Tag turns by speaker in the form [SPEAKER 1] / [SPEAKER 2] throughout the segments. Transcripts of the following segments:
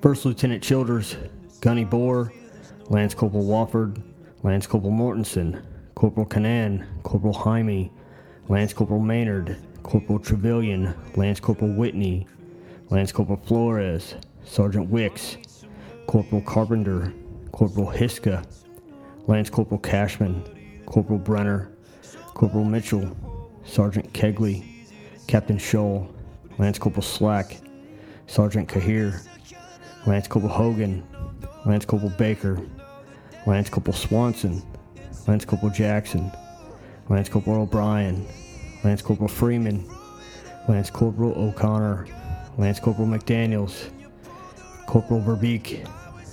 [SPEAKER 1] First Lieutenant Childers, Gunny Bohr, Lance Corporal Wofford, Lance Corporal Mortensen, Corporal Canan, Corporal Jaime, Lance Corporal Maynard, Corporal Trevelyan, Lance Corporal Whitney, Lance Corporal Flores, Sergeant Wicks, Corporal Carpenter, Corporal Hiska, Lance Corporal Cashman, Corporal Brenner, Corporal Mitchell, Sergeant Kegley, Captain Scholl, Lance Corporal Slack, Sergeant Cahir, Lance Corporal Hogan, Lance Corporal Baker, Lance Corporal Swanson, Lance Corporal Jackson, Lance Corporal O'Brien, Lance Corporal Freeman, Lance Corporal O'Connor, Lance Corporal McDaniels, Corporal Verbeek,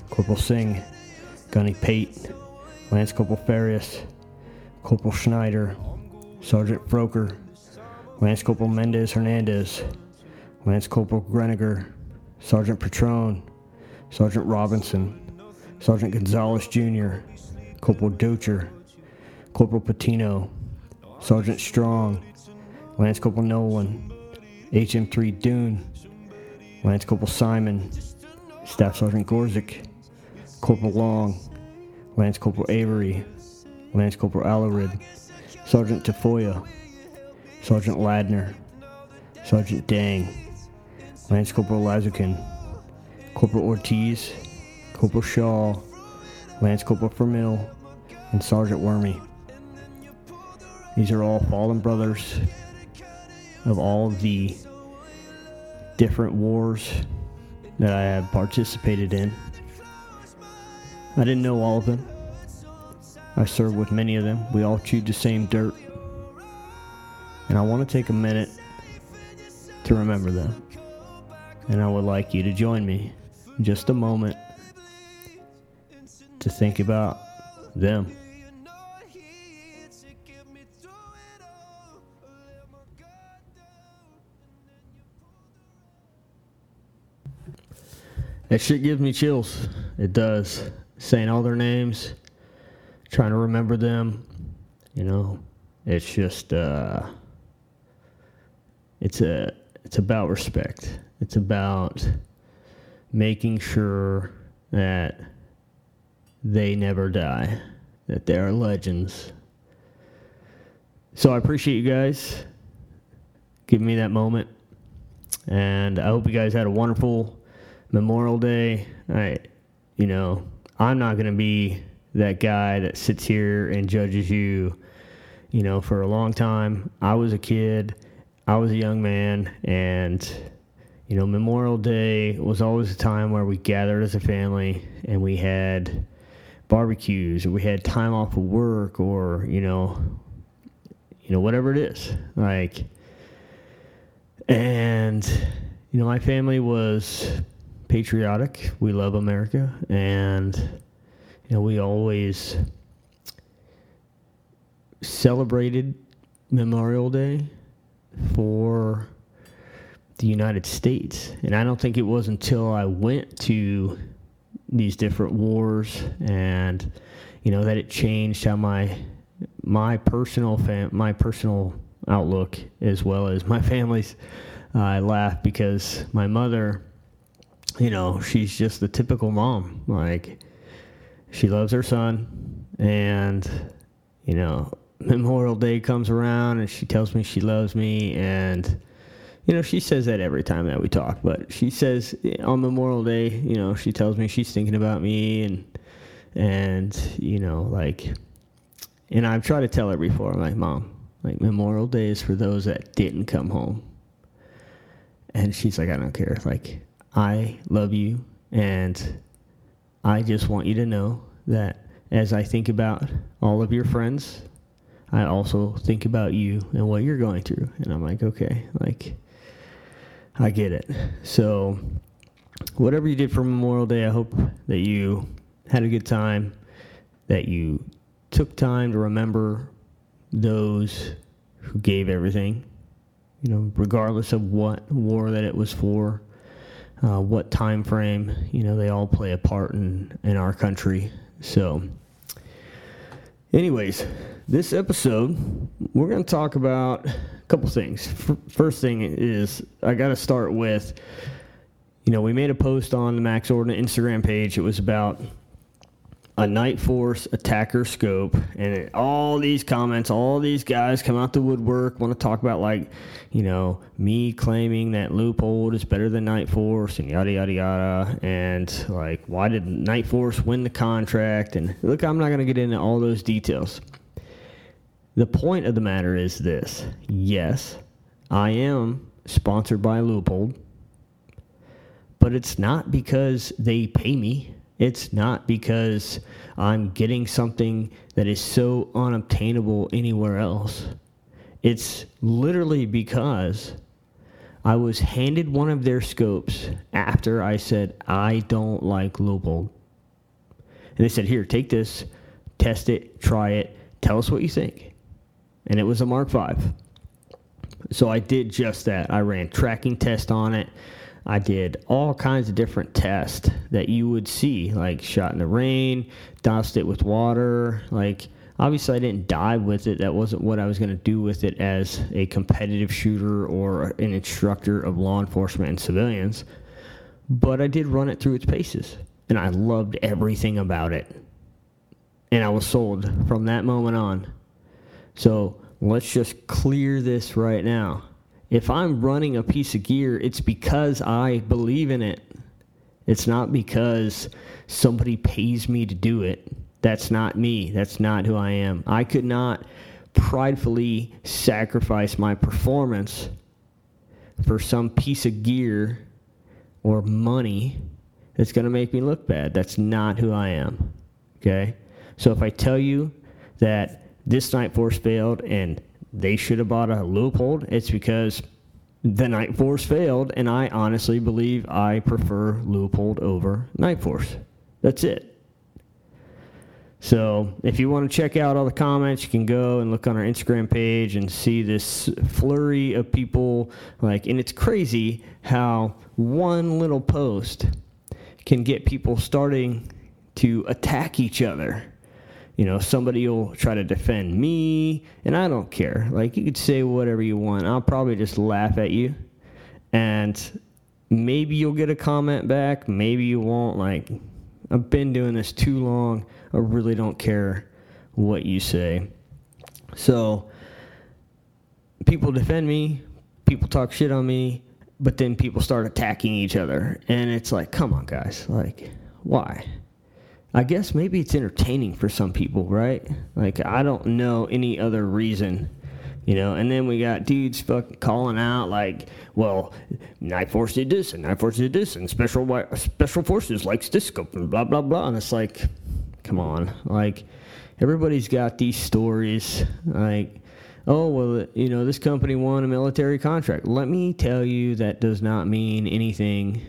[SPEAKER 1] Corporal Singh, Gunny Pate, Lance Corporal Farias, Corporal Schneider, Sergeant Froker, Lance Corporal Mendez Hernandez, Lance Corporal Greniger, Sergeant Patron, Sergeant Robinson, Sergeant Gonzalez Jr., Corporal Docher, Corporal Patino, Sergeant Strong, Lance Corporal Nolan, HM3 Dune, Lance Corporal Simon, Staff Sergeant Gorzik, Corporal Long, Lance Corporal Avery, Lance Corporal Alarid, Sergeant Tafoya, Sergeant Ladner, Sergeant Dang, Lance Corporal Lazukin, Corporal Ortiz, Corporal Shaw, Lance Corporal Vermill, and Sergeant Wormy. These are all fallen brothers of all the different wars that I have participated in. I didn't know all of them. I served with many of them. We all chewed the same dirt. And I want to take a minute to remember them. And I would like you to join me just a moment to think about them. That shit gives me chills. It does. Saying all their names, trying to remember them, you know, it's just uh it's a it's about respect. It's about making sure that they never die, that they are legends. So I appreciate you guys giving me that moment. And I hope you guys had a wonderful Memorial Day. I you know, I'm not going to be that guy that sits here and judges you, you know, for a long time. I was a kid, I was a young man, and, you know, Memorial Day was always a time where we gathered as a family and we had barbecues or we had time off of work or, you know, you know, whatever it is. Like, and, you know, my family was patriotic. We love America, and you know we always celebrated Memorial Day for the United States. And I don't think it was until I went to these different wars and you know that it changed how my my personal fam- my personal outlook as well as my family's. Uh, I laugh because my mother you know, she's just the typical mom. Like, she loves her son, and, you know, Memorial Day comes around and she tells me she loves me, and, you know, she says that every time that we talk, but she says eh, on Memorial Day, you know, she tells me she's thinking about me, and, and, you know, like, and I've tried to tell her before, I'm like, Mom, like, Memorial Day is for those that didn't come home. And she's like, I don't care. Like, I love you, and I just want you to know that as I think about all of your friends, I also think about you and what you're going through. And I'm like, okay, like, I get it. So, whatever you did for Memorial Day, I hope that you had a good time, that you took time to remember those who gave everything, you know, regardless of what war that it was for uh, what time frame. You know, they all play a part in in our country. So, anyways, this episode we're going to talk about a couple things. First thing is I got to start with. you know, we made a post on the Max Ordnance Instagram page. It was about a Night Force ATACR scope, and it, all these comments, all these guys come out the woodwork, want to talk about like, you know, me claiming that Leupold is better than Nightforce, and yada yada yada, and like, why did Nightforce win the contract? And look, I'm not going to get into all those details. The point of the matter is this: yes, I am sponsored by Leupold, but it's not because they pay me it's not because I'm getting something that is so unobtainable anywhere else. It's literally because I was handed one of their scopes after I said, I don't like Leupold. And they said, Here, take this, test it, try it, tell us what you think. And it was a Mark V. So I did just that. I ran tracking tests on it. I did all kinds of different tests that you would see, like shot in the rain, doused it with water. Like, obviously, I didn't dive with it. That wasn't what I was going to do with it as a competitive shooter or an instructor of law enforcement and civilians. But I did run it through its paces, and I loved everything about it. And I was sold from that moment on. So let's just clear this right now if I'm running a piece of gear, it's because I believe in it. It's not because somebody pays me to do it. That's not me. That's not who I am. I could not pridefully sacrifice my performance for some piece of gear or money that's going to make me look bad. That's not who I am. Okay? So if I tell you that this Nightforce failed and they should have bought a Leupold. It's because the Nightforce failed, and I honestly believe I prefer Leupold over Nightforce. That's it. So, if you want to check out all the comments, you can go and look on our Instagram page and see this flurry of people. Like, and it's crazy how one little post can get people starting to attack each other you know, somebody will try to defend me, and I don't care. Like, you could say whatever you want. I'll probably just laugh at you, and maybe you'll get a comment back, maybe you won't. Like, I've been doing this too long. I really don't care what you say. So, people defend me, people talk shit on me, but then people start attacking each other. And it's like, come on, guys. Like, why? I guess maybe it's entertaining for some people, right? Like I don't know any other reason, you know. And then we got dudes fucking calling out like, "Well, Nightforce did this, and Nightforce did this, and Special Special Forces likes this scope, and blah blah blah." And it's like, come on, like everybody's got these stories, like. Oh, well, you know, this company won a military contract. Let me tell you, that does not mean anything.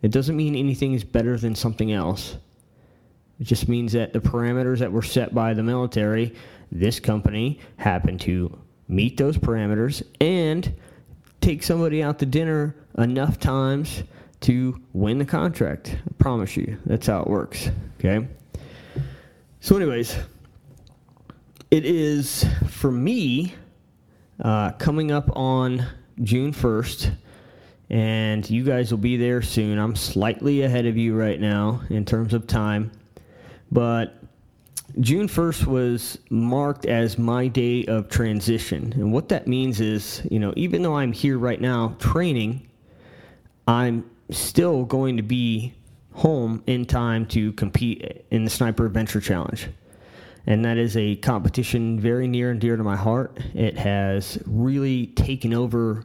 [SPEAKER 1] It doesn't mean anything is better than something else. It just means that the parameters that were set by the military, this company happened to meet those parameters and take somebody out to dinner enough times to win the contract. I promise you, that's how it works. Okay. So, anyways, it is for me uh, coming up on June 1st, and you guys will be there soon. I'm slightly ahead of you right now in terms of time. But June 1st was marked as my day of transition. And what that means is, you know, even though I'm here right now training, I'm still going to be home in time to compete in the Sniper Adventure Challenge. And that is a competition very near and dear to my heart. It has really taken over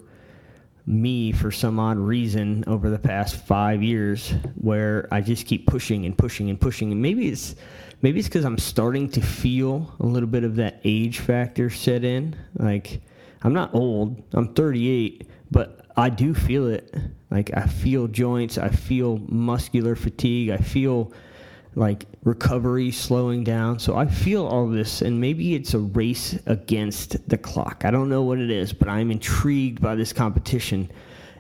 [SPEAKER 1] me for some odd reason over the past five years where I just keep pushing and pushing and pushing. And maybe it's maybe it's because I'm starting to feel a little bit of that age factor set in. Like I'm not old, I'm 38, but I do feel it. Like I feel joints, I feel muscular fatigue, I feel like recovery slowing down. So I feel all this, and maybe it's a race against the clock. I don't know what it is, but I'm intrigued by this competition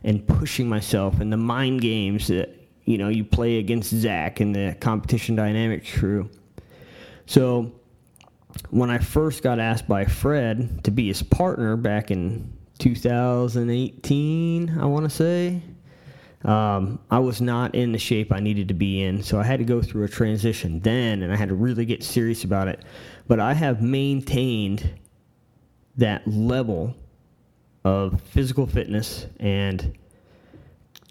[SPEAKER 1] and pushing myself and the mind games that you know you play against Zach and the competition dynamics crew. So when I first got asked by Fred to be his partner back in 2018, I want to say. Um, I was not in the shape I needed to be in. So I had to go through a transition then, and I had to really get serious about it. But I have maintained that level of physical fitness and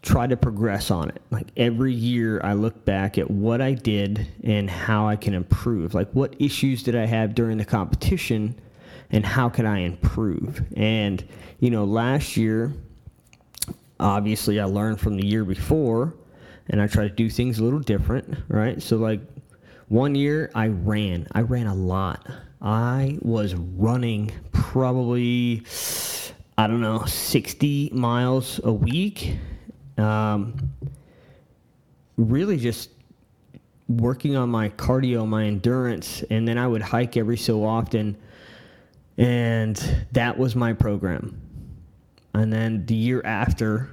[SPEAKER 1] try to progress on it. Like every year, I look back at what I did and how I can improve. Like, what issues did I have during the competition and how can I improve? And, you know, last year, obviously, I learned from the year before and I try to do things a little different, right? So, like, one year I ran, I ran a lot. I was running probably, I don't know, 60 miles a week um, really just working on my cardio, my endurance, and then I would hike every so often. And that was my program. And then the year after,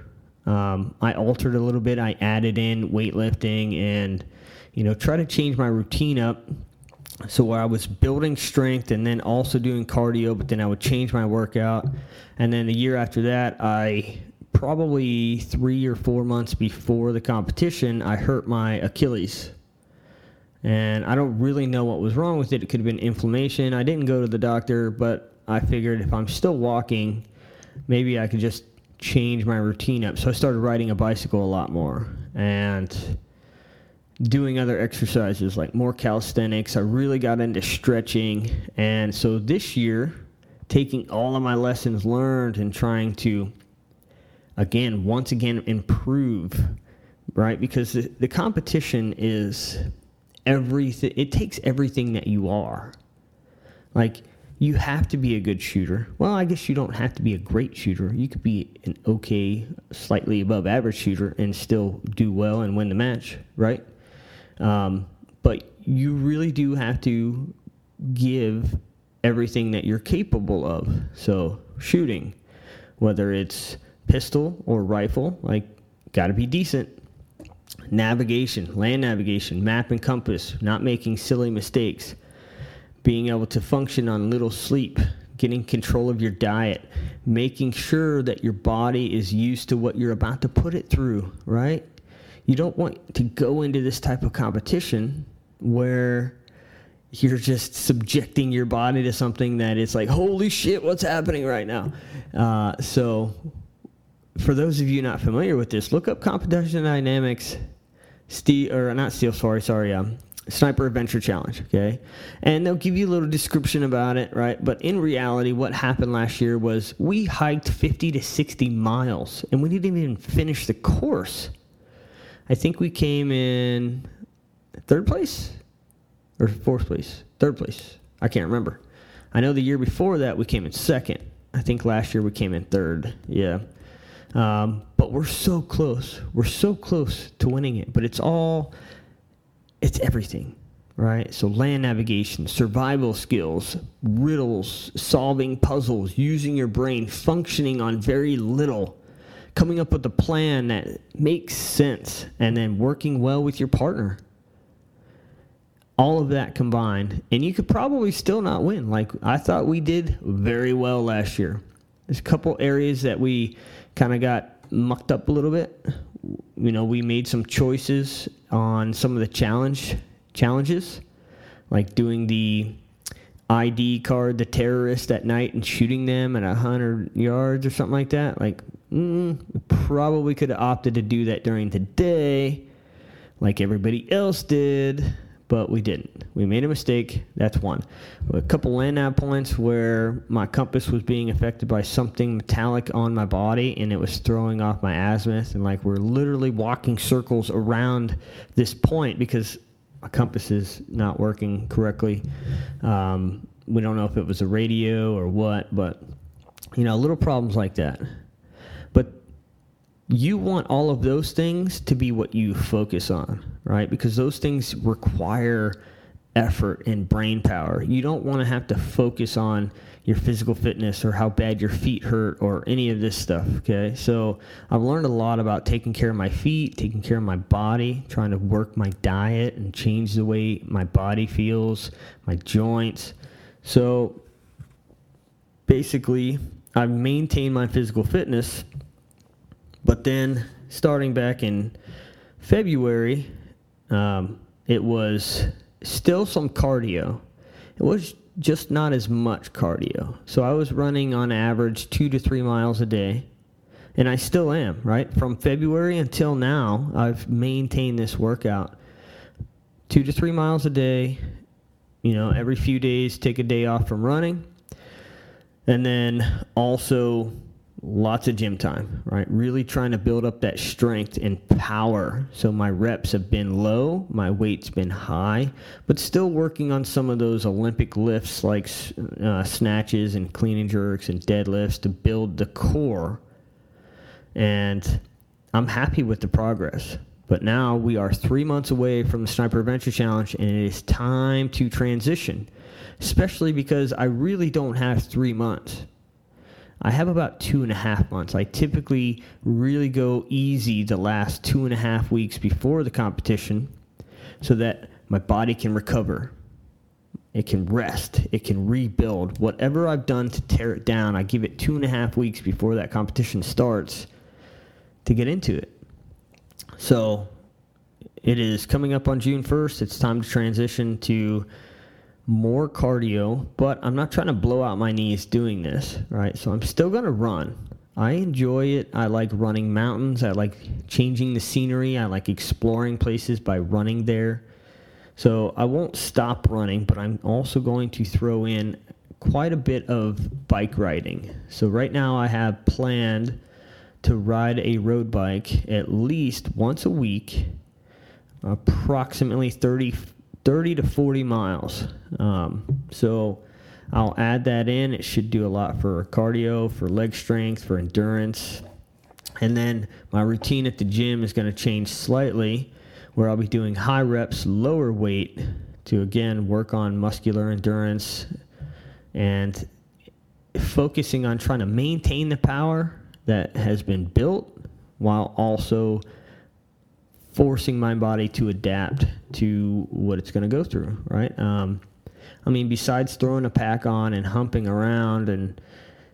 [SPEAKER 1] um, I altered a little bit. I added in weightlifting and, you know, try to change my routine up. So where I was building strength and then also doing cardio, but then I would change my workout. And then the year after that, I probably three or four months before the competition, I hurt my Achilles. And I don't really know what was wrong with it. It could have been inflammation. I didn't go to the doctor, but I figured if I'm still walking, maybe I could just change my routine up. So I started riding a bicycle a lot more and doing other exercises like more calisthenics. I really got into stretching. And so this year, taking all of my lessons learned and trying to again, once again, improve, right? Because the, the competition is everything, it takes everything that you are. Like, you have to be a good shooter. Well, I guess you don't have to be a great shooter. You could be an okay, slightly above average shooter and still do well and win the match, right? Um, but you really do have to give everything that you're capable of. So, shooting, whether it's pistol or rifle, like, got to be decent. Navigation, land navigation, map and compass, not making silly mistakes, being able to function on little sleep, getting control of your diet, making sure that your body is used to what you're about to put it through, right? You don't want to go into this type of competition where you're just subjecting your body to something that is like, holy shit, what's happening right now? Uh, so for those of you not familiar with this, look up competition dynamics, steel or not steel. Sorry, sorry. Um, Sniper Adventure Challenge, okay? And they'll give you a little description about it, right? But in reality, what happened last year was we hiked 50 to 60 miles and we didn't even finish the course. I think we came in third place or fourth place? Third place. I can't remember. I know the year before that we came in second. I think last year we came in third. Yeah. Um, but we're so close. We're so close to winning it. But it's all, it's everything, right? So land navigation, survival skills, riddles, solving puzzles, using your brain, functioning on very little, coming up with a plan that makes sense, and then working well with your partner. All of that combined, and you could probably still not win. Like I thought we did very well last year. There's a couple areas that we kind of got mucked up a little bit. You know, we made some choices on some of the challenge challenges, like doing the ID card the terrorist at night and shooting them at hundred yards or something like that. Like, mm, probably could have opted to do that during the day, like everybody else did but we didn't. We made a mistake. That's one. A couple land nav points where my compass was being affected by something metallic on my body and it was throwing off my azimuth. And like we're literally walking circles around this point because my compass is not working correctly. Um, we don't know if it was a radio or what, but you know, little problems like that. But you want all of those things to be what you focus on, right? Because those things require effort and brain power. You don't want to have to focus on your physical fitness or how bad your feet hurt or any of this stuff, okay? So, I've learned a lot about taking care of my feet, taking care of my body, trying to work my diet and change the way my body feels, my joints. So, basically, I've maintained my physical fitness but then starting back in February, um, it was still some cardio. It was just not as much cardio. So I was running on average two to three miles a day. And I still am, right? From February until now, I've maintained this workout two to three miles a day. You know, every few days, take a day off from running. And then also lots of gym time, right? Really trying to build up that strength and power. So my reps have been low, my weight's been high, but still working on some of those Olympic lifts like uh, snatches and clean and jerks and deadlifts to build the core. And I'm happy with the progress. But now we are three months away from the Sniper Adventure Challenge, and it is time to transition, especially because I really don't have three months. I have about two and a half months. I typically really go easy the last two and a half weeks before the competition so that my body can recover. It can rest. It can rebuild. Whatever I've done to tear it down, I give it two and a half weeks before that competition starts to get into it. So it is coming up on June 1st. It's time to transition to more cardio, but I'm not trying to blow out my knees doing this, right? So I'm still going to run. I enjoy it. I like running mountains. I like changing the scenery. I like exploring places by running there. So I won't stop running, but I'm also going to throw in quite a bit of bike riding. So right now I have planned to ride a road bike at least once a week, approximately 30 30 to 40 miles. Um, so I'll add that in. It should do a lot for cardio, for leg strength, for endurance. And then my routine at the gym is going to change slightly, where I'll be doing high reps, lower weight to again work on muscular endurance and focusing on trying to maintain the power that has been built while also forcing my body to adapt to what it's going to go through, right? Um, I mean, besides throwing a pack on and humping around and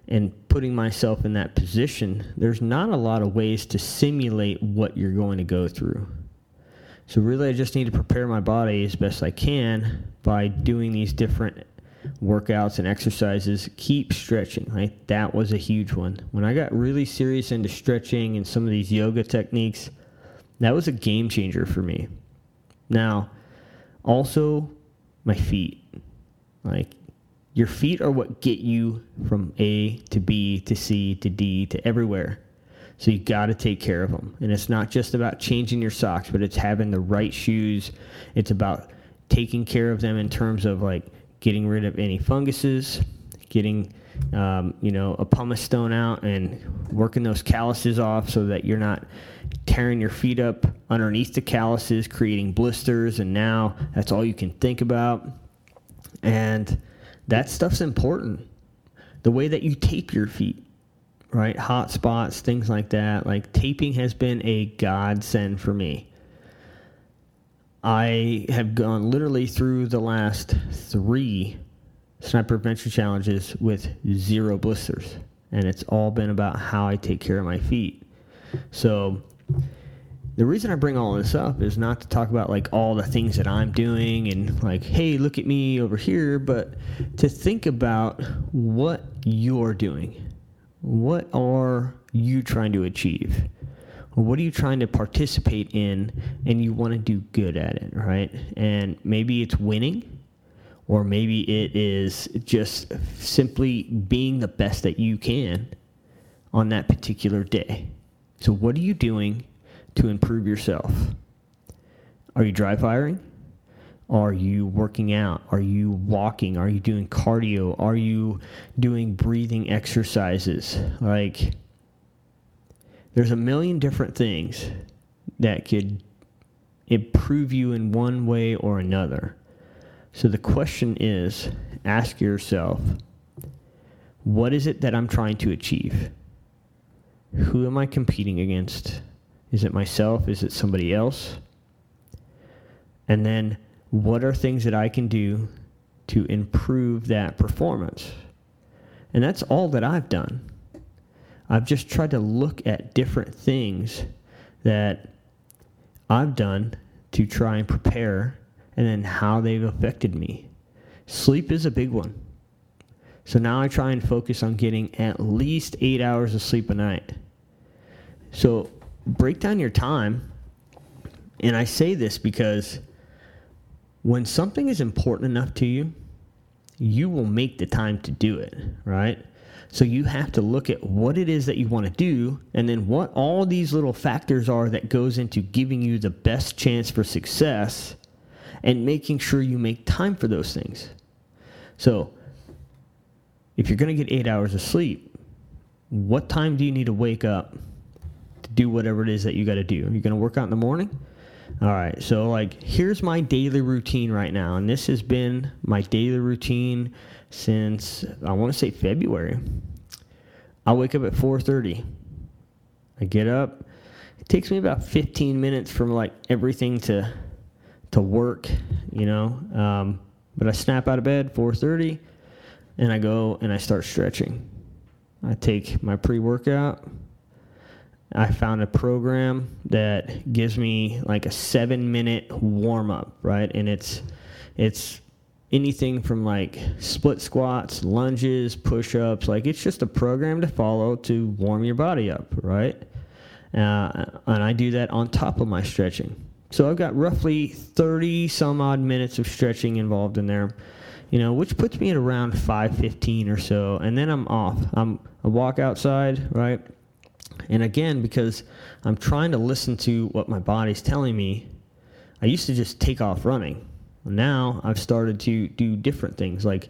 [SPEAKER 1] and putting myself in that position, there's not a lot of ways to simulate what you're going to go through. So really, I just need to prepare my body as best I can by doing these different workouts and exercises. Keep stretching, right? That was a huge one. When I got really serious into stretching and some of these yoga techniques, that was a game changer for me. Now, also my feet. Like your feet are what get you from A to B to C to D to everywhere. So you got to take care of them. And it's not just about changing your socks, but it's having the right shoes. It's about taking care of them in terms of like getting rid of any funguses, getting um, you know a pumice stone out and working those calluses off so that you're not tearing your feet up underneath the calluses, creating blisters, and now that's all you can think about. And that stuff's important. The way that you tape your feet, right? Hot spots, things like that. Like taping has been a godsend for me. I have gone literally through the last three sniper adventure challenges with zero blisters, and it's all been about how I take care of my feet. So the reason I bring all this up is not to talk about like all the things that I'm doing and like, hey, look at me over here, but to think about what you're doing. What are you trying to achieve? What are you trying to participate in and you want to do good at it, right? And maybe it's winning, or maybe it is just simply being the best that you can on that particular day. So, what are you doing to improve yourself? Are you dry firing? Are you working out? Are you walking? Are you doing cardio? Are you doing breathing exercises? Like, there's a million different things that could improve you in one way or another. So the question is ask yourself, what is it that I'm trying to achieve? Who am I competing against? Is it myself? Is it somebody else? And then, what are things that I can do to improve that performance? And that's all that I've done. I've just tried to look at different things that I've done to try and prepare and then how they've affected me. Sleep is a big one. So now I try and focus on getting at least eight hours of sleep a night. So break down your time. And I say this because when something is important enough to you, you will make the time to do it, right? So you have to look at what it is that you want to do and then what all these little factors are that goes into giving you the best chance for success and making sure you make time for those things. So if you're going to get 8 hours of sleep, what time do you need to wake up do whatever it is that you got to do? You're going to work out in the morning? All right, so like here's my daily routine right now, and this has been my daily routine since I want to say February. I wake up at 4:30. I get up. It takes me about 15 minutes from like everything to to work, you know. Um, but I snap out of bed 4:30, and I go and I start stretching. I take my pre-workout I found a program that gives me like a seven minute warm up, right? And it's it's anything from like split squats, lunges, push ups. Like it's just a program to follow to warm your body up, right? Uh, and I do that on top of my stretching. So I've got roughly 30 some odd minutes of stretching involved in there, you know, which puts me at around 5:15 or so, and then I'm off. I'm I walk outside, right? And again, because I'm trying to listen to what my body's telling me, I used to just take off running. Now I've started to do different things like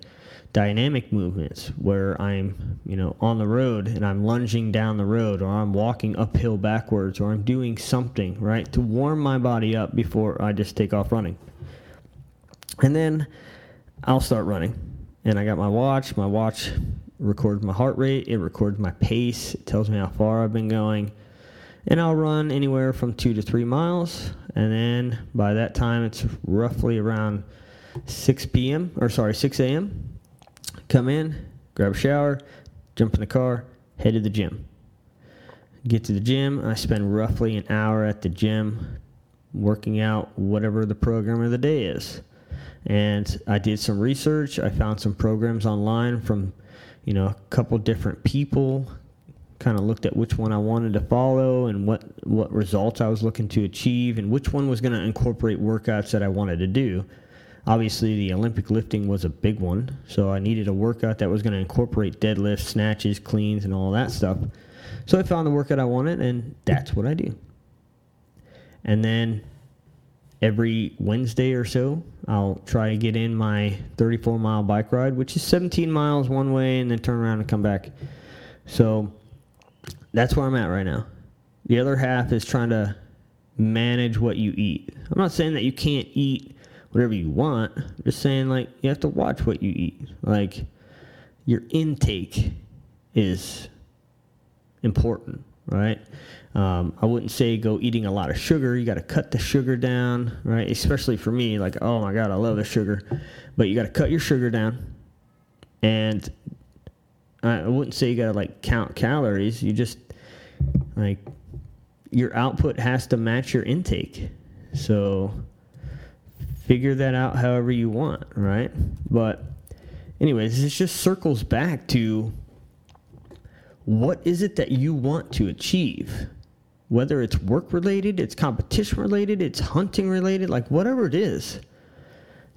[SPEAKER 1] dynamic movements where I'm, you know, on the road and I'm lunging down the road or I'm walking uphill backwards or I'm doing something, right, to warm my body up before I just take off running. And then I'll start running. And I got my watch. My watch records my heart rate, it records my pace, it tells me how far I've been going. And I'll run anywhere from two to three miles. And then by that time, it's roughly around 6 p.m. or sorry, 6 a.m. Come in, grab a shower, jump in the car, head to the gym. Get to the gym. I spend roughly an hour at the gym working out whatever the program of the day is. And I did some research. I found some programs online from you know, a couple different people, kind of looked at which one I wanted to follow and what what results I was looking to achieve and which one was going to incorporate workouts that I wanted to do. Obviously, the Olympic lifting was a big one, so I needed a workout that was going to incorporate deadlifts, snatches, cleans, and all that stuff. So I found the workout I wanted, and that's what I do. And then every Wednesday or so, I'll try to get in my 34 mile bike ride, which is 17 miles one way, and then turn around and come back. So that's where I'm at right now. The other half is trying to manage what you eat. I'm not saying that you can't eat whatever you want. I'm just saying like you have to watch what you eat. Like your intake is important, right? Um, I wouldn't say go eating a lot of sugar. You got to cut the sugar down, right? Especially for me, like, oh my God, I love the sugar. But you got to cut your sugar down. And I wouldn't say you got to like count calories. You just, like, your output has to match your intake. So figure that out however you want, right? But, anyways, it just circles back to what is it that you want to achieve? whether it's work related, it's competition related, it's hunting related, like whatever it is,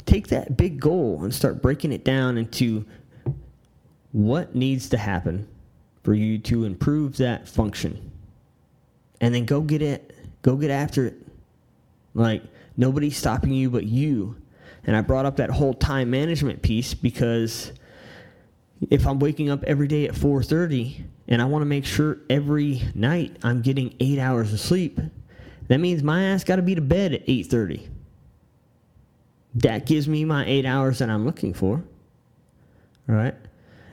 [SPEAKER 1] take that big goal and start breaking it down into what needs to happen for you to improve that function. And then go get it, go get after it. Like nobody's stopping you but you. And I brought up that whole time management piece because if I'm waking up every day at 4:30 and I want to make sure every night I'm getting 8 hours of sleep, that means my ass got to be to bed at 8:30. That gives me my 8 hours that I'm looking for. All right?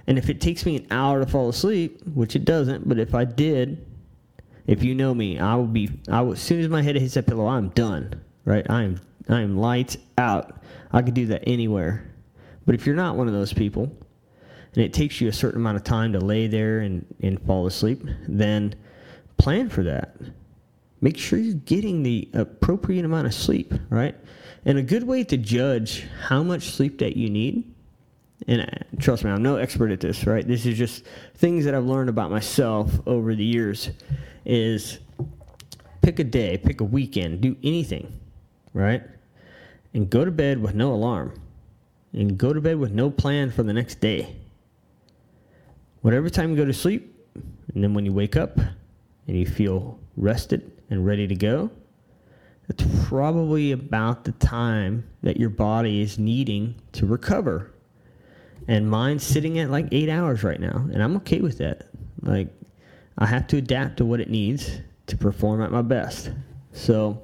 [SPEAKER 1] And if it takes me an hour to fall asleep, which it doesn't, but if I did, if you know me, I will be I will, as soon as my head hits that pillow, I'm done. Right? I am I am lights out. I could do that anywhere. But if you're not one of those people, and it takes you a certain amount of time to lay there and, and fall asleep, then plan for that. Make sure you're getting the appropriate amount of sleep, right? And a good way to judge how much sleep that you need, and uh, trust me, I'm no expert at this, right? This is just things that I've learned about myself over the years, is pick a day, pick a weekend, do anything, right? And go to bed with no alarm. And go to bed with no plan for the next day. Whatever time you go to sleep, and then when you wake up and you feel rested and ready to go, that's probably about the time that your body is needing to recover. And mine's sitting at like eight hours right now, and I'm okay with that. Like, I have to adapt to what it needs to perform at my best. So,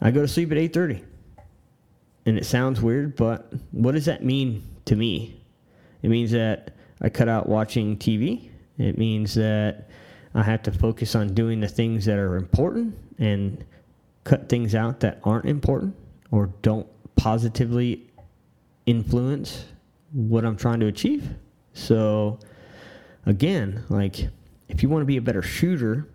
[SPEAKER 1] I go to sleep at 8:30. And it sounds weird, but what does that mean to me? It means that I cut out watching TV. It means that I have to focus on doing the things that are important and cut things out that aren't important or don't positively influence what I'm trying to achieve. So, again, like if you want to be a better shooter,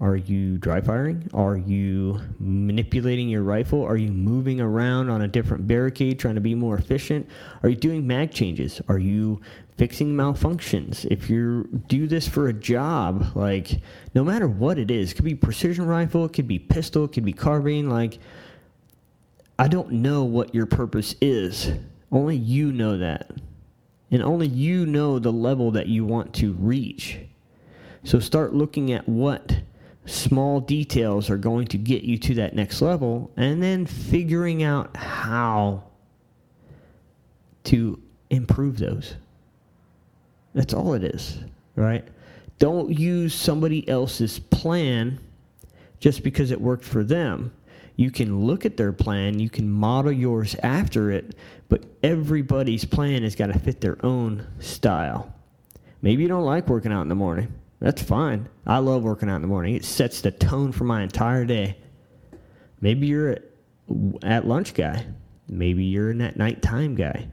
[SPEAKER 1] are you dry firing? Are you manipulating your rifle? Are you moving around on a different barricade trying to be more efficient? Are you doing mag changes? Are you fixing malfunctions? If you do this for a job, like no matter what it is, it could be precision rifle, it could be pistol, it could be carbine, like I don't know what your purpose is. Only you know that. And only you know the level that you want to reach. So start looking at what small details are going to get you to that next level and then figuring out how to improve those. That's all it is, right? Don't use somebody else's plan just because it worked for them. You can look at their plan, you can model yours after it, but everybody's plan has got to fit their own style. Maybe you don't like working out in the morning. That's fine. I love working out in the morning. It sets the tone for my entire day. Maybe you're at lunch guy. Maybe you're an at nighttime guy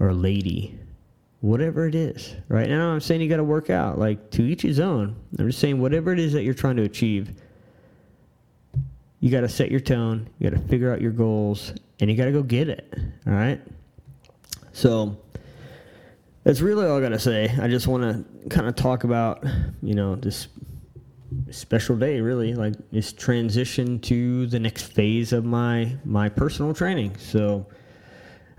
[SPEAKER 1] or a lady. Whatever it is, right? Now I'm saying you got to work out. Like to each his own. I'm just saying whatever it is that you're trying to achieve, you got to set your tone. You got to figure out your goals, and you got to go get it. All right. So that's really all I got to say. I just want to kind of talk about, you know, this special day really like this transition to the next phase of my my personal training. So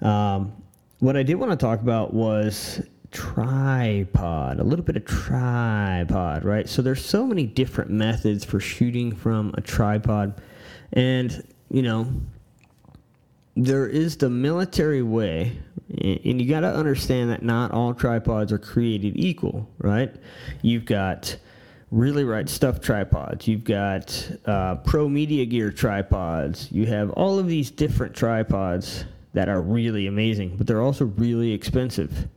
[SPEAKER 1] um, what i did want to talk about was tripod a little bit of tripod right? So there's so many different methods for shooting from a tripod. And you know there is the military way and you got to understand that not all tripods are created equal, right? You've got really right stuff tripods. You've got uh, ProMediaGear tripods. You have all of these different tripods that are really amazing, but they're also really expensive.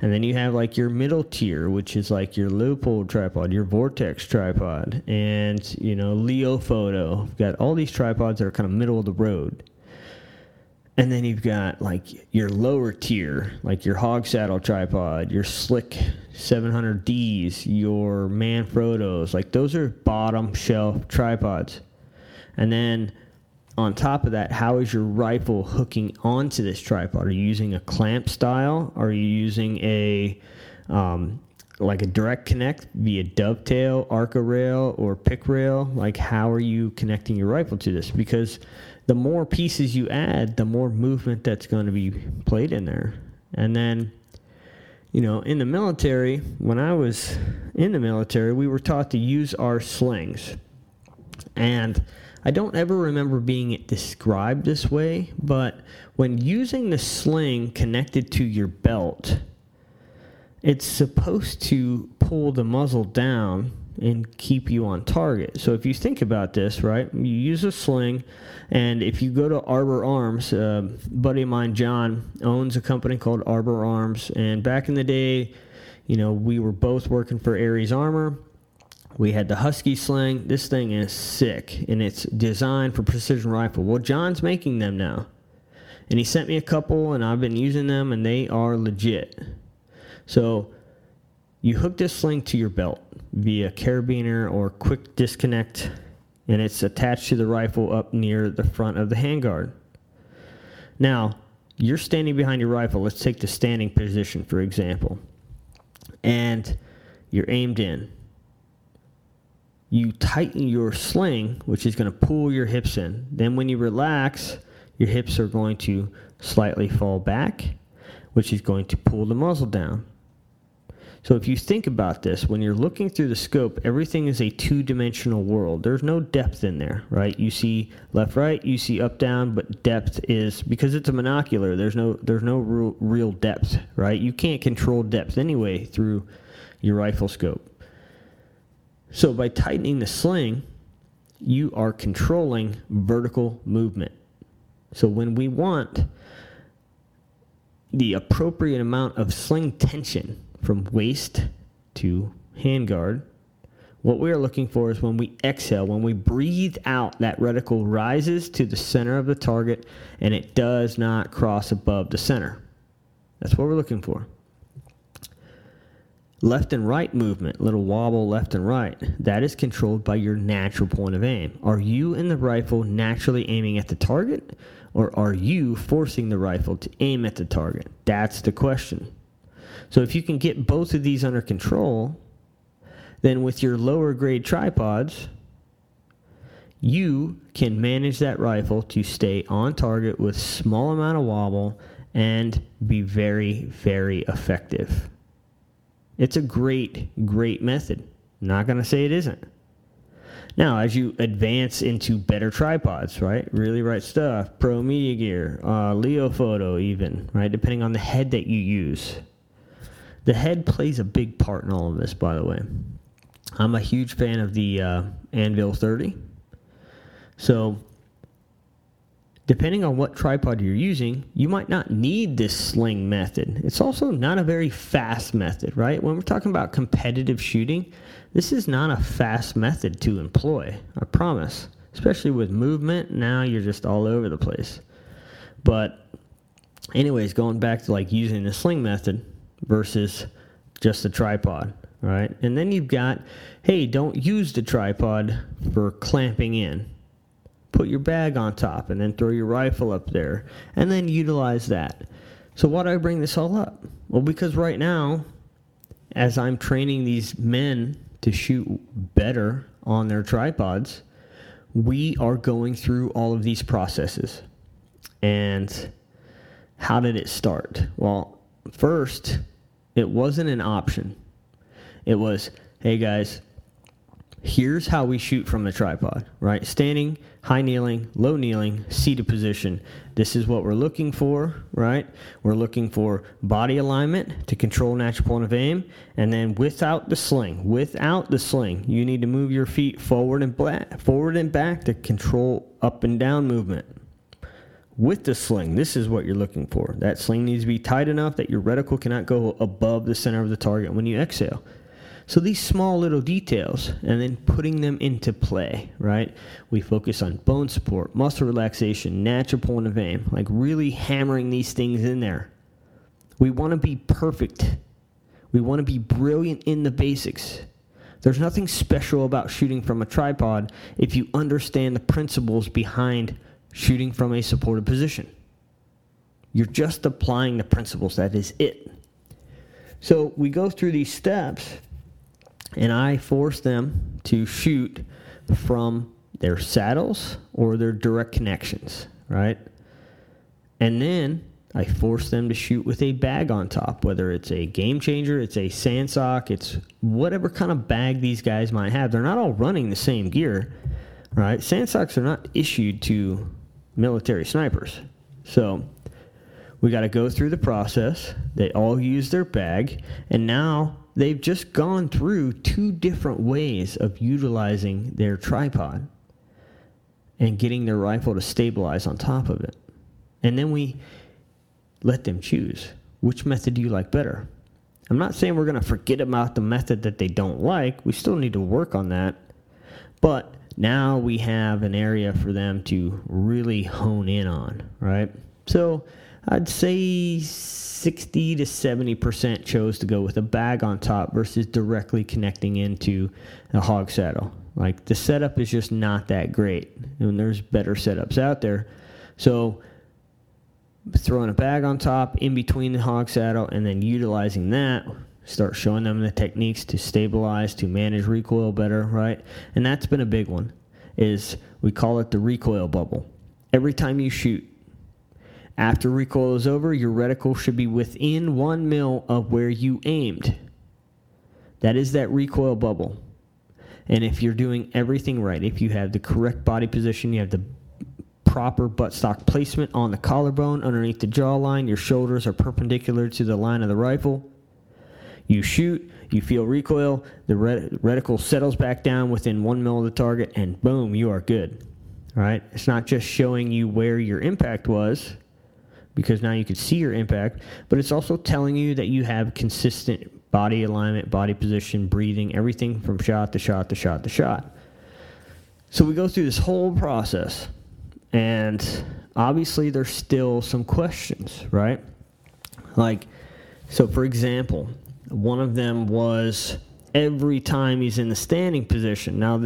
[SPEAKER 1] And then you have like your middle tier, which is like your Leupold tripod, your Vortex tripod, and you know Leofoto. You've got all these tripods that are kind of middle of the road. And then you've got like your lower tier, like your hog saddle tripod, your Slik 700Ds, your Manfrottos. Like those are bottom shelf tripods. And then on top of that, how is your rifle hooking onto this tripod? Are you using a clamp style? Are you using a um, like a direct connect via dovetail, arca rail, or pick rail? Like how are you connecting your rifle to this? Because the more pieces you add, the more movement that's going to be played in there. And then, you know, in the military, when I was in the military, we were taught to use our slings. And I don't ever remember being described this way, but when using the sling connected to your belt, it's supposed to pull the muzzle down and keep you on target. So if you think about this, right, you use a sling, and if you go to Arbor Arms, uh, buddy of mine, John, owns a company called Arbor Arms, and back in the day, you know, we were both working for Ares Armor. We had the Husky sling. This thing is sick, and it's designed for precision rifle. Well, John's making them now, and he sent me a couple, and I've been using them, and they are legit. So you hook this sling to your belt via carabiner or quick disconnect, and it's attached to the rifle up near the front of the handguard. Now, you're standing behind your rifle. Let's take the standing position, for example. And you're aimed in. You tighten your sling, which is going to pull your hips in. Then, when you relax, your hips are going to slightly fall back, which is going to pull the muzzle down. So if you think about this, when you're looking through the scope, everything is a two-dimensional world. There's no depth in there, right? You see left, right, you see up, down, but depth is because it's a monocular. There's no there's no real, real depth, right? You can't control depth anyway through your rifle scope. So by tightening the sling, you are controlling vertical movement. So when we want the appropriate amount of sling tension from waist to handguard. What we are looking for is when we exhale, when we breathe out, that reticle rises to the center of the target and it does not cross above the center. That's what we're looking for. Left and right movement, little wobble left and right, that is controlled by your natural point of aim. Are you in the rifle naturally aiming at the target, or are you forcing the rifle to aim at the target? That's the question. So if you can get both of these under control, then with your lower grade tripods, you can manage that rifle to stay on target with small amount of wobble and be very very effective. It's a great great method. Not going to say it isn't. Now, as you advance into better tripods, right? Really right stuff, ProMediaGear, uh, Leofoto, even, right? Depending on the head that you use. The head plays a big part in all of this, by the way. I'm a huge fan of the uh, Anvil 30. So, depending on what tripod you're using, you might not need this sling method. It's also not a very fast method, right? When we're talking about competitive shooting, this is not a fast method to employ, I promise. Especially with movement, now you're just all over the place. But, anyways, going back to like using the sling method, versus just a tripod, right? And then you've got, hey, don't use the tripod for clamping in. Put your bag on top and then throw your rifle up there and then utilize that. So, why do I bring this all up? Well, because right now, as I'm training these men to shoot better on their tripods, we are going through all of these processes. And how did it start? Well, first, it wasn't an option. It was, hey guys, here's how we shoot from the tripod, right? Standing, high kneeling, low kneeling, seated position. This is what we're looking for, right? We're looking for body alignment to control natural point of aim, and then without the sling, without the sling, you need to move your feet forward and back, forward and back to control up and down movement with the sling, this is what you're looking for. That sling needs to be tight enough that your reticle cannot go above the center of the target when you exhale. So these small little details and then putting them into play, right? We focus on bone support, muscle relaxation, natural point of aim, like really hammering these things in there. We want to be perfect. We want to be brilliant in the basics. There's nothing special about shooting from a tripod if you understand the principles behind shooting from a supported position. You're just applying the principles. That is it. So we go through these steps, and I force them to shoot from their saddles or their direct connections, right? And then I force them to shoot with a bag on top, whether it's a game changer, it's a sandsock, it's whatever kind of bag these guys might have. They're not all running the same gear, right? Sandsocks are not issued to military snipers. So we got to go through the process. They all use their bag, and now they've just gone through two different ways of utilizing their tripod and getting their rifle to stabilize on top of it. And then we let them choose which method do you like better. I'm not saying we're going to forget about the method that they don't like. We still need to work on that. But now we have an area for them to really hone in on, right? So
[SPEAKER 2] I'd say 60 to 70% chose to go with a bag on top versus directly connecting into a hog saddle. Like the setup is just not that great, and there's better setups out there. So throwing a bag on top in between the hog saddle and then utilizing that start showing them the techniques to stabilize to manage recoil better right and that's been a big one is we call it the recoil bubble every time you shoot after recoil is over your reticle should be within one mil of where you aimed that is that recoil bubble and if you're doing everything right if you have the correct body position you have the proper buttstock placement on the collarbone underneath the jawline. Your shoulders are perpendicular to the line of the rifle. You shoot, you feel recoil, the reticle settles back down within one mil of the target, and boom, you are good. All right? It's not just showing you where your impact was, because now you can see your impact, but it's also telling you that you have consistent body alignment, body position, breathing, everything from shot to shot to shot to shot. So we go through this whole process. And obviously, there's still some questions, right? Like, so for example, one of them was every time he's in the standing position. Now,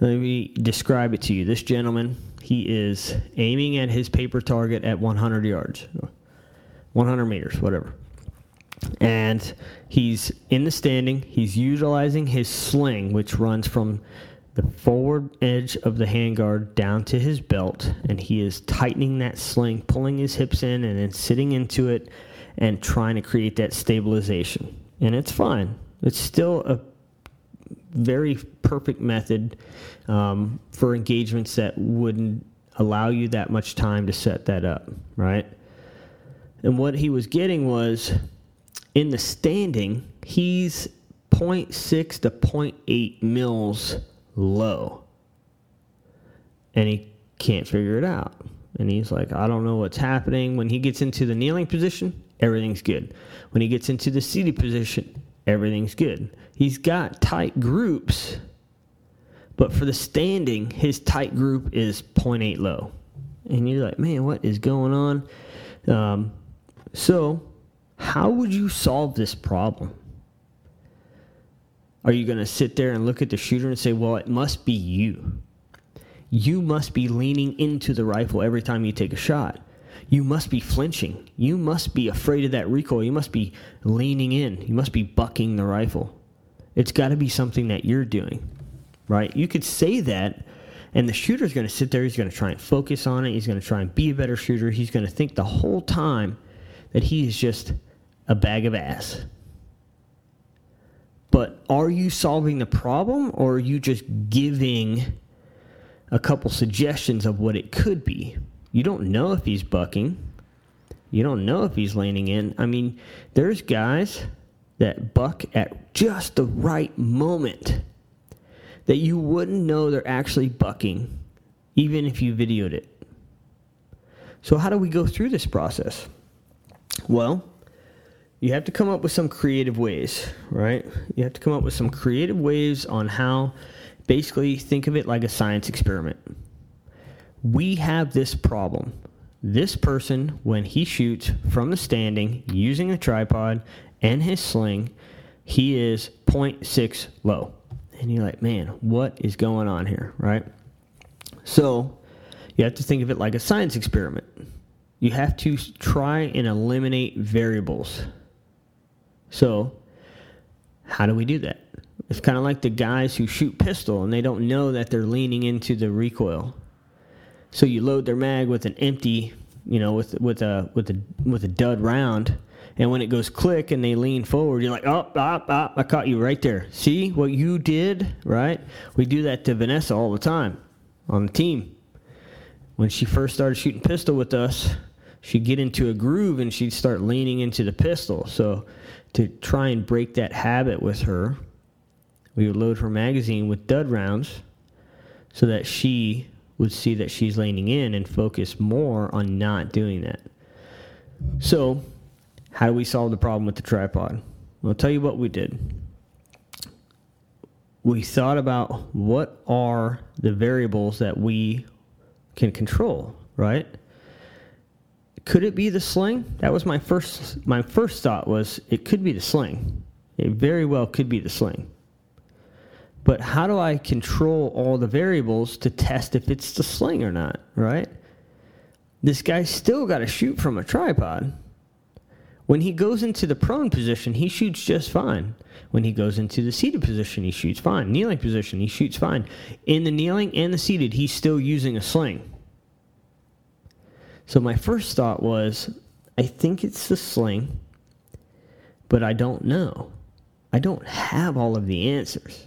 [SPEAKER 2] let me describe it to you. This gentleman, he is aiming at his paper target at 100 yards, 100 meters, whatever. And he's in the standing. He's utilizing his sling, which runs from the forward edge of the handguard down to his belt, and he is tightening that sling, pulling his hips in, and then sitting into it and trying to create that stabilization. And it's fine. It's still a very perfect method um, for engagements that wouldn't allow you that much time to set that up, right? And what he was getting was in the standing, he's 0.6 to 0.8 mils low. And he can't figure it out. And he's like, I don't know what's happening. When he gets into the kneeling position, everything's good. When he gets into the seated position, everything's good. He's got tight groups, but for the standing, his tight group is 0.8 low. And you're like, man, what is going on? Um, so, how would you solve this problem? Are you going to sit there and look at the shooter and say, well, it must be you? You must be leaning into the rifle every time you take a shot. You must be flinching. You must be afraid of that recoil. You must be leaning in. You must be bucking the rifle. It's got to be something that you're doing, right? You could say that, and the shooter's going to sit there. He's going to try and focus on it. He's going to try and be a better shooter. He's going to think the whole time that he is just a bag of ass. But are you solving the problem or are you just giving a couple suggestions of what it could be? You don't know if he's bucking. You don't know if he's leaning in. I mean, there's guys that buck at just the right moment that you wouldn't know they're actually bucking, even if you videoed it. So, how do we go through this process? Well, you have to come up with some creative ways, right? You have to come up with some creative ways on how, basically, think of it like a science experiment. We have this problem. This person, when he shoots from the standing using a tripod and his sling, he is 0.6 low. And you're like, man, what is going on here, right? So you have to think of it like a science experiment. You have to try and eliminate variables so, how do we do that? It's kind of like the guys who shoot pistol and they don't know that they're leaning into the recoil. So you load their mag with an empty, you know, with with a with a with a dud round, and when it goes click and they lean forward, you're like, oh, oh, oh, I caught you right there. See what you did, right? We do that to Vanessa all the time on the team. When she first started shooting pistol with us, she'd get into a groove and she'd start leaning into the pistol. So to try and break that habit with her, we would load her magazine with dud rounds so that she would see that she's leaning in and focus more on not doing that. So, how do we solve the problem with the tripod? I'll tell you what we did. We thought about what are the variables that we can control, right? could it be the sling? That was my first my first thought was it could be the sling. It very well could be the sling. But how do I control all the variables to test if it's the sling or not, right? This guy's still got to shoot from a tripod. When he goes into the prone position, he shoots just fine. When he goes into the seated position, he shoots fine. Kneeling position, he shoots fine. In the kneeling and the seated, he's still using a sling. So my first thought was, I think it's the sling, but I don't know. I don't have all of the answers.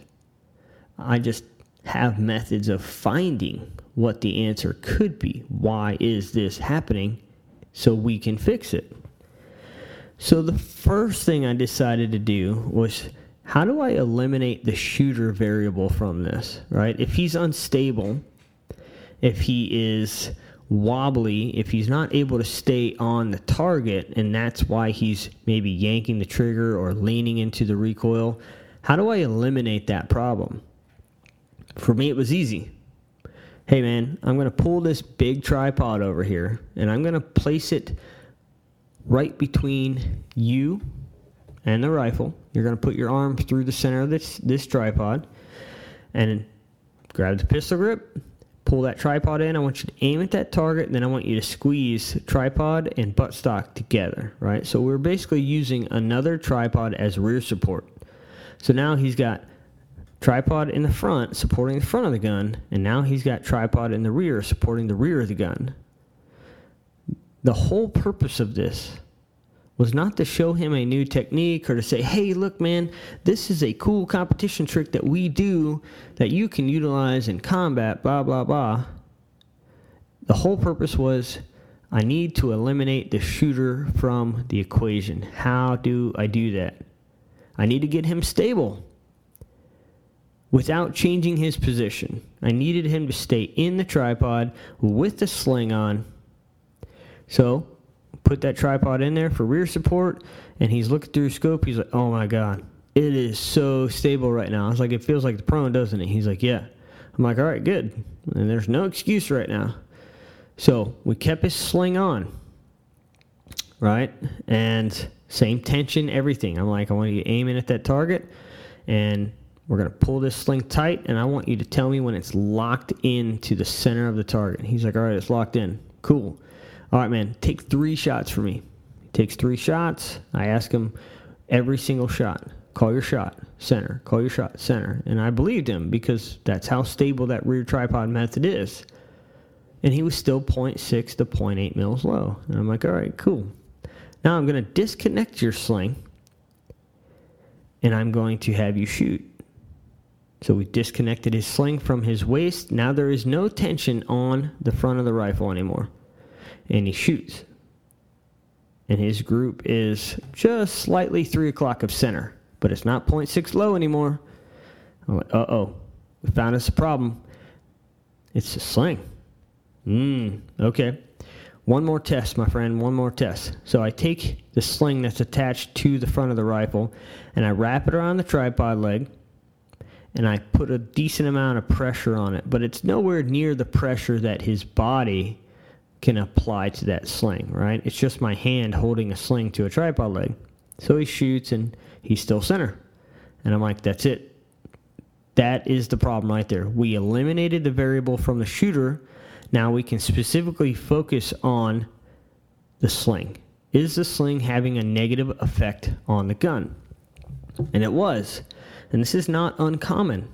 [SPEAKER 2] I just have methods of finding what the answer could be. Why is this happening? So we can fix it. So the first thing I decided to do was how do I eliminate the shooter variable from this, right? If he's unstable, if he is wobbly, if he's not able to stay on the target, and that's why he's maybe yanking the trigger or leaning into the recoil, how do I eliminate that problem? For me, it was easy. Hey man, I'm going to pull this big tripod over here and I'm going to place it right between you and the rifle. You're going to put your arm through the center of this, this tripod and grab the pistol grip, pull that tripod in. I want you to aim at that target, and then I want you to squeeze tripod and buttstock together, right? So we're basically using another tripod as rear support. So now he's got tripod in the front supporting the front of the gun, and now he's got tripod in the rear supporting the rear of the gun. The whole purpose of this was not to show him a new technique or to say, hey, look, man, this is a cool competition trick that we do that you can utilize in combat, blah, blah, blah. The whole purpose was I need to eliminate the shooter from the equation. How do I do that? I need to get him stable without changing his position. I needed him to stay in the tripod with the sling on. So, put that tripod in there for rear support, and he's looking through scope. He's like, oh my God, it is so stable right now. I was like, it feels like the prone, doesn't it? He's like, yeah. I'm like, all right, good. And there's no excuse right now. So we kept his sling on, right? And same tension, everything. I'm like, I want you to aim in at that target, and we're going to pull this sling tight, and I want you to tell me when it's locked into the center of the target. He's like, all right, it's locked in. Cool. All right, man, take three shots for me. He takes three shots. I ask him every single shot. Call your shot, center. Call your shot, center. And I believed him because that's how stable that rear tripod method is. And he was still 0.6 to 0.8 mils low. And I'm like, all right, cool. Now I'm going to disconnect your sling and I'm going to have you shoot. So we disconnected his sling from his waist. Now there is no tension on the front of the rifle anymore. And he shoots. And his group is just slightly 3 o'clock of center, but it's not 0.6 low anymore. Like, uh oh, we found us a problem. It's a sling. Mmm, okay. One more test, my friend, one more test. So I take the sling that's attached to the front of the rifle and I wrap it around the tripod leg and I put a decent amount of pressure on it, but it's nowhere near the pressure that his body can apply to that sling, right? It's just my hand holding a sling to a tripod leg. So he shoots and he's still center. And I'm like, that's it. That is the problem right there. We eliminated the variable from the shooter. Now we can specifically focus on the sling. Is the sling having a negative effect on the gun? And it was. And this is not uncommon.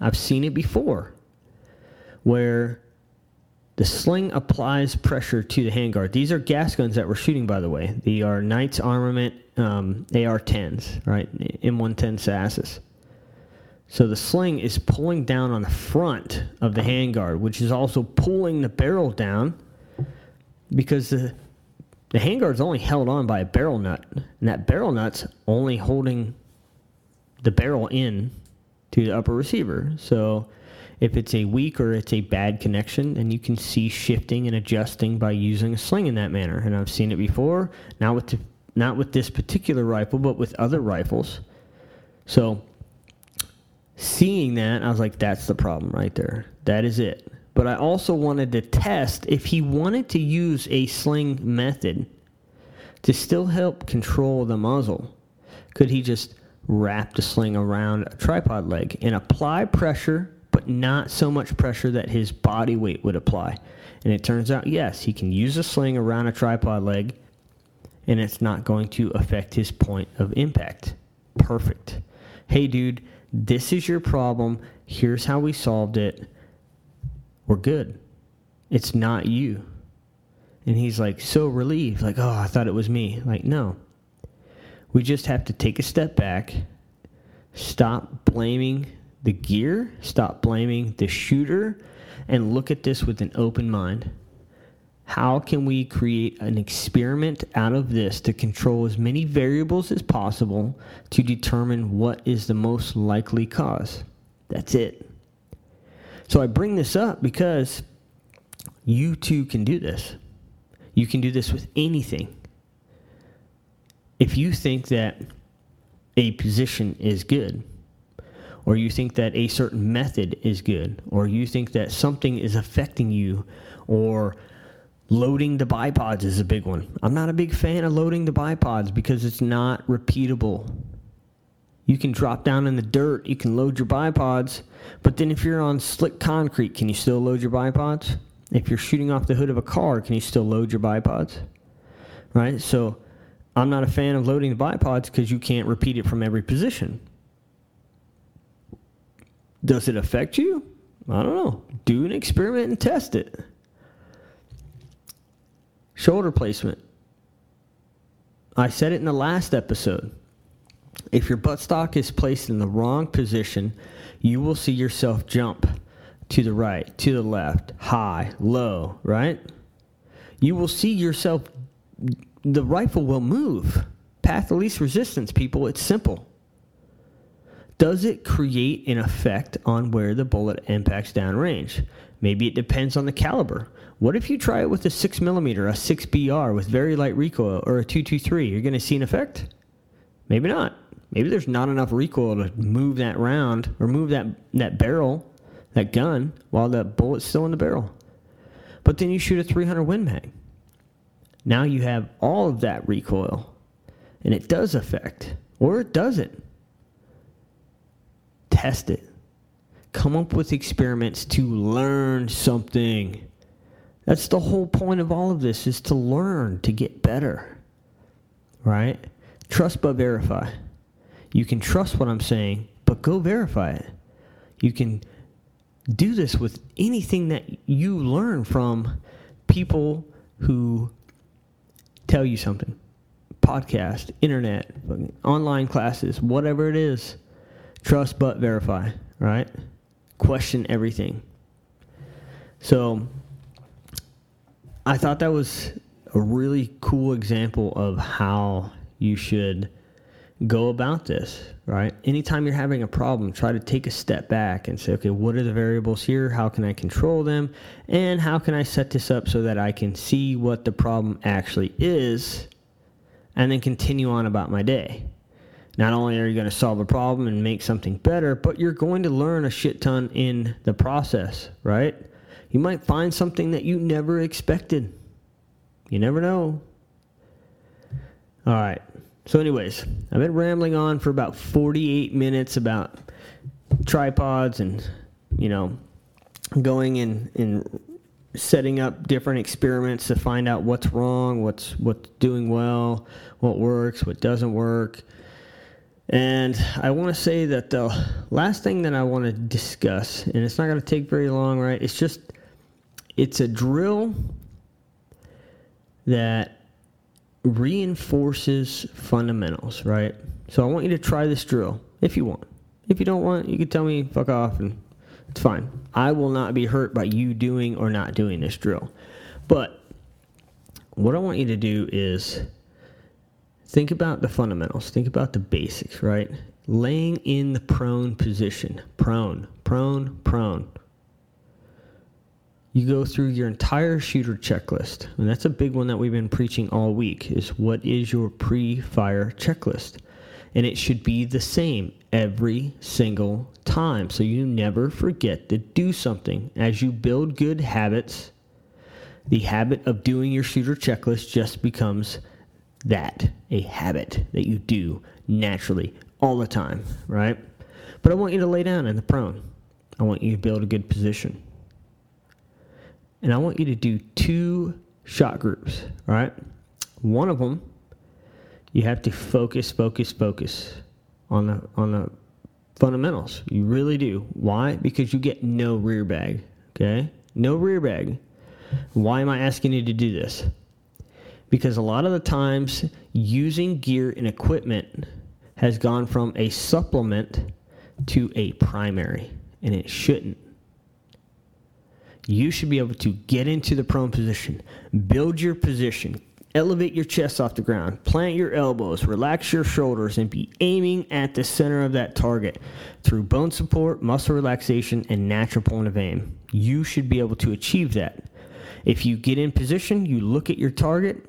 [SPEAKER 2] I've seen it before where the sling applies pressure to the handguard. These are gas guns that we're shooting, by the way. They are Knights Armament um, AR-10s, right? M110 SASs. So the sling is pulling down on the front of the handguard, which is also pulling the barrel down because the the handguard's only held on by a barrel nut, and that barrel nut's only holding the barrel in to the upper receiver. So if it's a weak or it's a bad connection, then you can see shifting and adjusting by using a sling in that manner. And I've seen it before, not with the, not with this particular rifle, but with other rifles. So seeing that, I was like, that's the problem right there. That is it. but I also wanted to test if he wanted to use a sling method to still help control the muzzle. Could he just wrap the sling around a tripod leg and apply pressure, but not so much pressure that his body weight would apply? And it turns out, yes, he can use a sling around a tripod leg and it's not going to affect his point of impact. Perfect. Hey, dude, this is your problem. Here's how we solved it. We're good. It's not you. And he's like, so relieved, like, oh, I thought it was me. Like, no. We just have to take a step back, stop blaming the gear, stop blaming the shooter, and look at this with an open mind. How can we create an experiment out of this to control as many variables as possible to determine what is the most likely cause? That's it. So I bring this up because you too can do this. You can do this with anything. If you think that a position is good, or you think that a certain method is good, or you think that something is affecting you, or Loading the bipods is a big one. I'm not a big fan of loading the bipods because it's not repeatable. You can drop down in the dirt, you can load your bipods, but then if you're on slick concrete, can you still load your bipods? If you're shooting off the hood of a car, can you still load your bipods? Right? So I'm not a fan of loading the bipods because you can't repeat it from every position. Does it affect you? I don't know. Do an experiment and test it. Shoulder placement. I said it in the last episode. If your buttstock is placed in the wrong position, you will see yourself jump to the right, to the left, high, low, right? You will see yourself, the rifle will move. Path of least resistance, people. It's simple. Does it create an effect on where the bullet impacts downrange? Maybe it depends on the caliber. What if you try it with a 6 millimeter, a 6BR with very light recoil, or a 223? You're going to see an effect? Maybe not. Maybe there's not enough recoil to move that round or move that, that barrel, that gun, while the bullet's still in the barrel. But then you shoot a 300 Win Mag. Now you have all of that recoil, and it does affect, or it doesn't. Test it. Come up with experiments to learn something. That's the whole point of all of this is to learn, to get better. Right? Trust but verify. You can trust what I'm saying, but go verify it. You can do this with anything that you learn from people who tell you something podcast, internet, online classes, whatever it is. Trust but verify, right? Question everything. So, I thought that was a really cool example of how you should go about this, right? Anytime you're having a problem, try to take a step back and say, okay, what are the variables here? How can I control them? And how can I set this up so that I can see what the problem actually is and then continue on about my day? Not only are you going to solve a problem and make something better, but you're going to learn a shit ton in the process, right? You might find something that you never expected. You never know. All right. So, anyways, I've been rambling on for about 48 minutes about tripods and, you know, going and, and setting up different experiments to find out what's wrong, what's what's doing well, what works, what doesn't work. And I want to say that the last thing that I want to discuss, and it's not going to take very long, right? It's just it's a drill that reinforces fundamentals, right? So I want you to try this drill if you want. If you don't want, you can tell me fuck off and it's fine. I will not be hurt by you doing or not doing this drill. But what I want you to do is think about the fundamentals, think about the basics, right? Laying in the prone position. Prone, prone, prone you go through your entire shooter checklist. And that's a big one that we've been preaching all week is what is your pre-fire checklist? and it should be the same every single time. So you never forget to do something. As you build good habits, the habit of doing your shooter checklist just becomes that a habit that you do naturally all the time, right? But I want you to lay down in the prone. I want you to build a good position. And I want you to do two shot groups, all right? One of them, you have to focus, focus, focus on the on the fundamentals. You really do. Why? Because you get no rear bag. Okay? No rear bag. Why am I asking you to do this? Because a lot of the times using gear and equipment has gone from a supplement to a primary, and it shouldn't. You should be able to get into the prone position, build your position, elevate your chest off the ground, plant your elbows, relax your shoulders, and be aiming at the center of that target through bone support, muscle relaxation, and natural point of aim. You should be able to achieve that. If you get in position, you look at your target,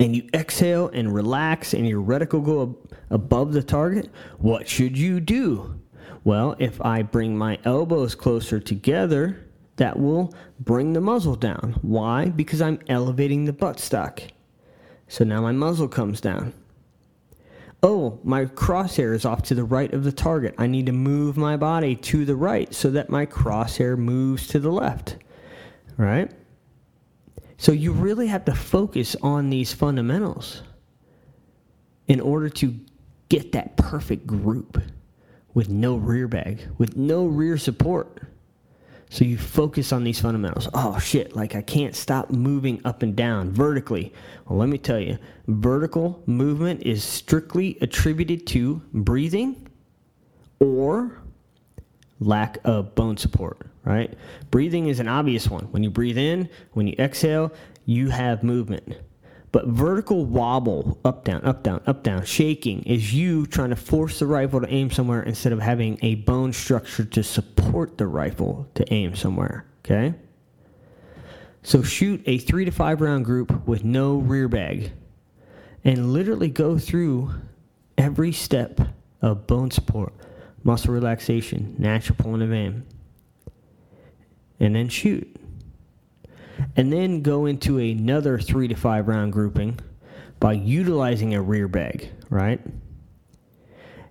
[SPEAKER 2] and you exhale and relax, and your reticle go ab- above the target, what should you do? Well, if I bring my elbows closer together, that will bring the muzzle down. Why? Because I'm elevating the buttstock. So now my muzzle comes down. Oh, my crosshair is off to the right of the target. I need to move my body to the right so that my crosshair moves to the left. Right? So you really have to focus on these fundamentals in order to get that perfect group with no rear bag, with no rear support. So you focus on these fundamentals. Oh shit, like I can't stop moving up and down vertically. Well, let me tell you, vertical movement is strictly attributed to breathing or lack of bone support, right? Breathing is an obvious one. When you breathe in, when you exhale, you have movement. But vertical wobble, up, down, up, down, up, down, shaking is you trying to force the rifle to aim somewhere instead of having a bone structure to support the rifle to aim somewhere. Okay? So shoot a three to five round group with no rear bag and literally go through every step of bone support, muscle relaxation, natural point of aim, and then shoot and then go into another three to five round grouping by utilizing a rear bag, right?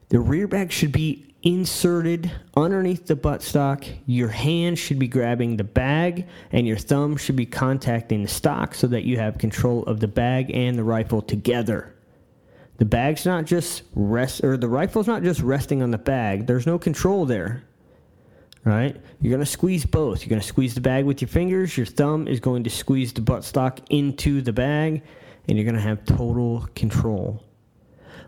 [SPEAKER 2] The rear bag should be inserted underneath the buttstock. Your hand should be grabbing the bag, and your thumb should be contacting the stock so that you have control of the bag and the rifle together. The bag's not just rest, or the rifle's not just resting on the bag. There's no control there right? You're going to squeeze both. You're going to squeeze the bag with your fingers. Your thumb is going to squeeze the buttstock into the bag, and you're going to have total control.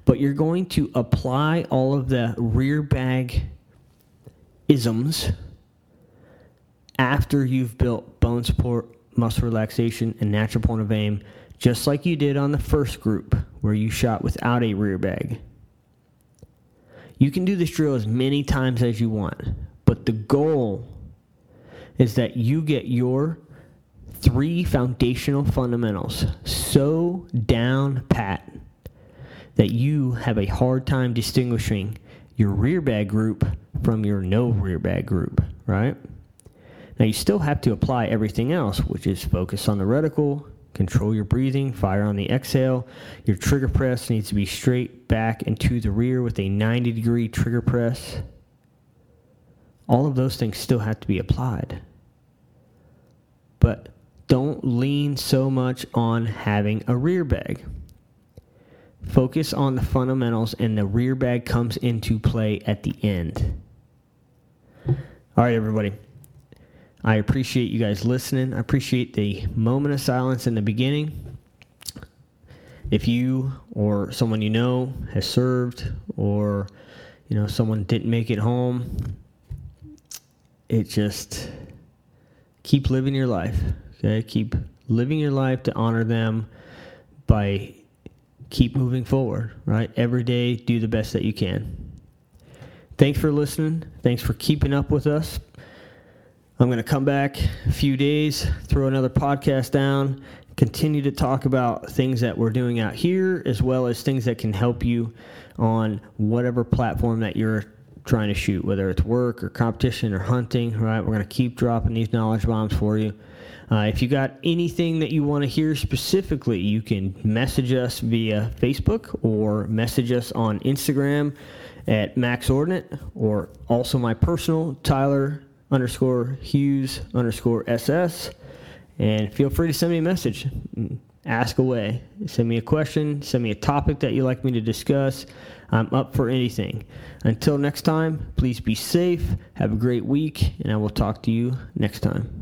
[SPEAKER 2] But you're going to apply all of the rear bag isms after you've built bone support, muscle relaxation, and natural point of aim, just like you did on the first group where you shot without a rear bag. You can do this drill as many times as you want, but the goal is that you get your three foundational fundamentals so down pat that you have a hard time distinguishing your rear bag group from your no rear bag group, right? Now you still have to apply everything else, which is focus on the reticle, control your breathing, fire on the exhale. Your trigger press needs to be straight back and to the rear with a 90 degree trigger press all of those things still have to be applied. But don't lean so much on having a rear bag. Focus on the fundamentals, and the rear bag comes into play at the end. All right, everybody. I appreciate you guys listening. I appreciate the moment of silence in the beginning. If you or someone you know has served or you know someone didn't make it home, it just keep living your life. Okay, keep living your life to honor them by keep moving forward. Right, every day do the best that you can. Thanks for listening. Thanks for keeping up with us. I'm going to come back a few days, throw another podcast down, continue to talk about things that we're doing out here, as well as things that can help you on whatever platform that you're trying to shoot, whether it's work or competition or hunting, right? We're going to keep dropping these knowledge bombs for you. Uh, if you got anything that you want to hear specifically, you can message us via Facebook or message us on Instagram at Max Ordnance or also my personal Tyler underscore Hughes underscore SS. And feel free to send me a message. Ask away. Send me a question. Send me a topic that you'd like me to discuss. I'm up for anything. Until next time, please be safe. Have a great week, and I will talk to you next time.